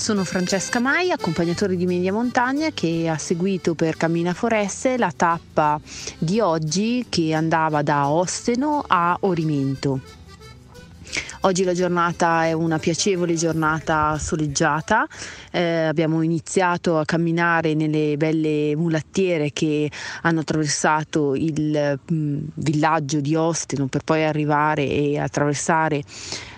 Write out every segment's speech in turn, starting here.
Sono Francesca Mai, accompagnatore di Media Montagna che ha seguito per Cammina Foreste la tappa di oggi che andava da Osteno a Orimento. Oggi la giornata è una piacevole giornata soleggiata, eh, abbiamo iniziato a camminare nelle belle mulattiere che hanno attraversato il mh, mm, villaggio di Osteno per poi arrivare e attraversare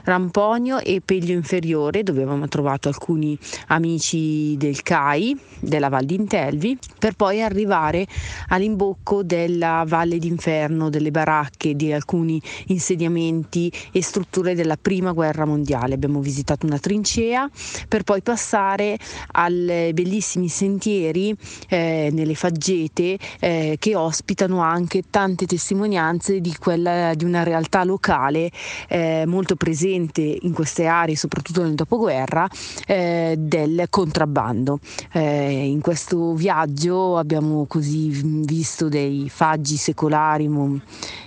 Ramponio e Peglio Inferiore dove avevamo trovato alcuni amici del CAI della Val d'Intelvi per poi arrivare all'imbocco della Valle d'Inferno, delle baracche, di alcuni insediamenti e strutture della Prima Guerra Mondiale. Abbiamo visitato una trincea per poi passare ai bellissimi sentieri eh, nelle faggete eh, che ospitano anche tante testimonianze di, quella, di una realtà locale eh, molto presente presente in queste aree, soprattutto nel dopoguerra, eh, del contrabbando. Eh, in questo viaggio abbiamo così visto dei faggi secolari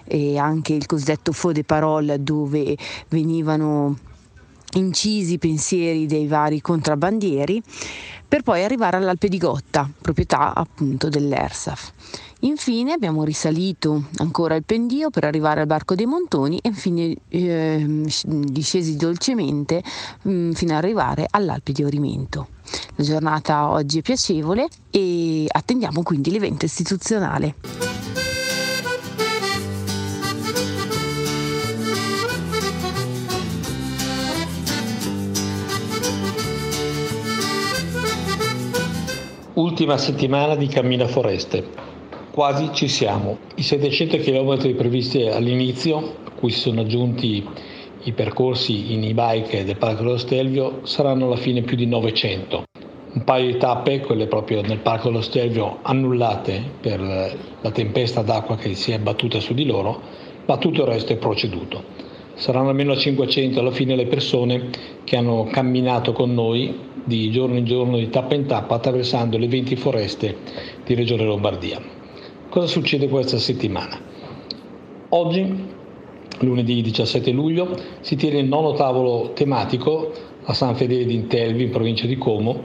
e anche il cosiddetto faux de parole dove venivano incisi i pensieri dei vari contrabbandieri per poi arrivare all'Alpe di Gotta, proprietà appunto dell'ERSAF. Infine abbiamo risalito ancora il pendio per arrivare al Barco dei Montoni e infine eh, discesi dolcemente mh, mm, fino ad arrivare all'Alpe di Orimento. La giornata oggi è piacevole e attendiamo quindi l'evento istituzionale. Ultima settimana di Cammina Foreste. Quasi ci siamo. I 700 km previsti all'inizio, a cui si sono aggiunti i percorsi in e-bike del Parco dello Stelvio, saranno alla fine più di 900. Un paio di tappe, quelle proprio nel Parco dello Stelvio, annullate per la tempesta d'acqua che si è abbattuta su di loro, ma tutto il resto è proceduto. Saranno almeno 500 alla fine le persone che hanno camminato con noi di giorno in giorno, di tappa in tappa, attraversando le 20 foreste di Regione Lombardia. Cosa succede questa settimana? Oggi, lunedì 17 luglio, si tiene il nono tavolo tematico a San Fedele di Intelvi, in provincia di Como,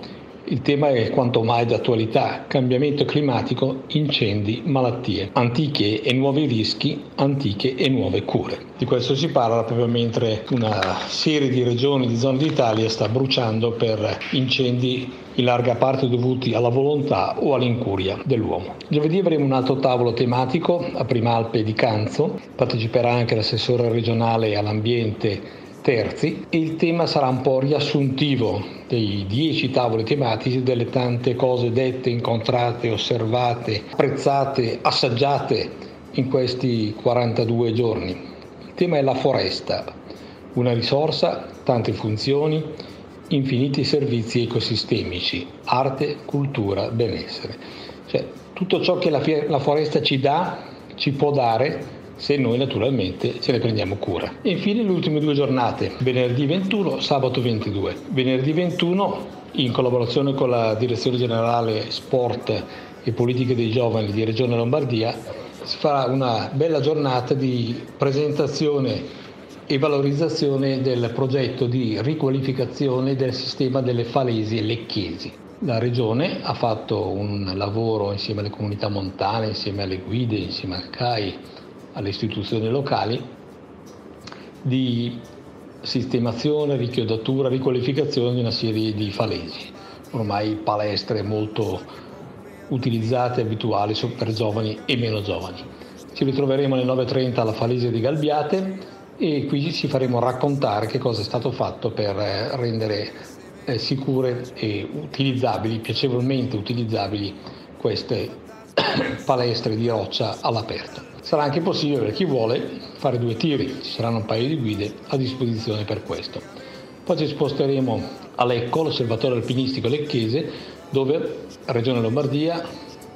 il tema è quanto mai d'attualità, cambiamento climatico, incendi, malattie, antiche e nuovi rischi, antiche e nuove cure. Di questo si parla proprio mentre una serie di regioni di zone d'Italia sta bruciando per incendi in larga parte dovuti alla volontà o all'incuria dell'uomo. Giovedì avremo un altro tavolo tematico a Primalpe di Canzo, parteciperà anche l'assessore regionale all'ambiente terzi il tema sarà un po' riassuntivo dei dieci tavoli tematici, delle tante cose dette, incontrate, osservate, apprezzate, assaggiate in questi 42 giorni. Il tema è la foresta, una risorsa, tante funzioni, infiniti servizi ecosistemici, arte, cultura, benessere. Cioè, tutto ciò che la, la foresta ci dà, ci può dare, se noi naturalmente ce ne prendiamo cura. E infine le ultime due giornate, venerdì 21, sabato 22. Venerdì 21 in collaborazione con la Direzione Generale Sport e Politiche dei Giovani di Regione Lombardia si farà una bella giornata di presentazione e valorizzazione del progetto di riqualificazione del sistema delle falesi lecchesi. La Regione ha fatto un lavoro insieme alle comunità montane, insieme alle guide, insieme al CAI, alle istituzioni locali di sistemazione, richiodatura, riqualificazione di una serie di falesi, ormai palestre molto utilizzate abituali per giovani e meno giovani. Ci ritroveremo alle 9.30 alla falese di Galbiate e qui ci faremo raccontare che cosa è stato fatto per eh, rendere eh, sicure e utilizzabili, piacevolmente utilizzabili queste palestre di roccia all'aperto. Sarà anche possibile per chi vuole fare due tiri, ci saranno un paio di guide a disposizione per questo. Poi ci sposteremo a Lecco, l'osservatorio alpinistico lecchese, dove Regione Lombardia,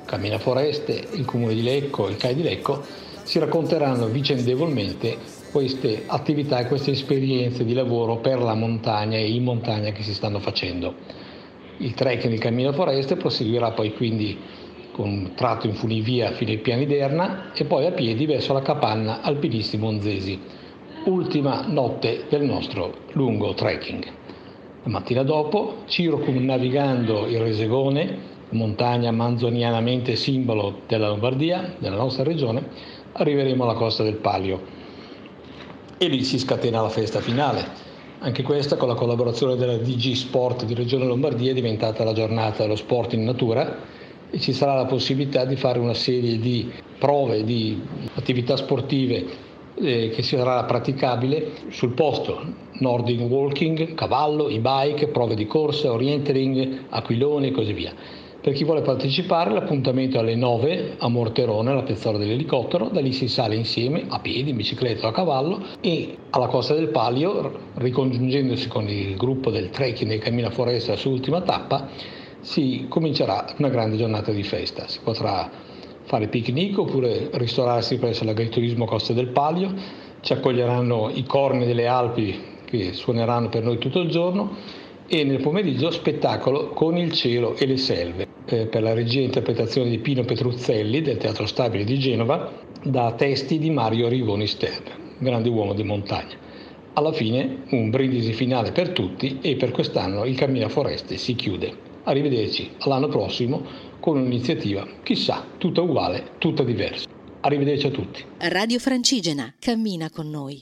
Cammina Foreste, il Comune di Lecco, il CAI di Lecco, si racconteranno vicendevolmente queste attività e queste esperienze di lavoro per la montagna e in montagna che si stanno facendo. Il trekking del Cammino Foreste proseguirà poi quindi con un tratto in funivia fino ai piani d'Erna e poi a piedi verso la capanna Alpinisti Monzesi, ultima notte del nostro lungo trekking. La mattina dopo, circumnavigando il Resegone, montagna manzonianamente simbolo della Lombardia, della nostra regione, arriveremo alla costa del Palio e lì si scatena la festa finale. Anche questa con la collaborazione della DG Sport di Regione Lombardia è diventata la giornata dello sport in natura e ci sarà la possibilità di fare una serie di prove, di attività sportive eh, che sarà praticabile sul posto, Nordic walking, cavallo, e-bike, prove di corsa, orientering, aquilone e così via. Per chi vuole partecipare l'appuntamento è alle 9 a Morterone, alla pezzola dell'elicottero, da lì si sale insieme a piedi, in bicicletta o a cavallo. E alla Costa del Palio, ricongiungendosi con il gruppo del trekking e cammina foresta sull'ultima tappa, si comincerà una grande giornata di festa. Si potrà fare picnic oppure ristorarsi presso l'agriturismo Costa del Palio, ci accoglieranno i corni delle Alpi che suoneranno per noi tutto il giorno e nel pomeriggio spettacolo con il cielo e le selve eh, per la regia e interpretazione di Pino Petruzzelli del Teatro Stabile di Genova da testi di Mario Rigoni Stern, grande uomo di montagna. Alla fine un brindisi finale per tutti e per quest'anno il Cammino Foreste si chiude. Arrivederci all'anno prossimo con un'iniziativa, chissà, tutta uguale, tutta diversa. Arrivederci a tutti. Radio Francigena, cammina con noi.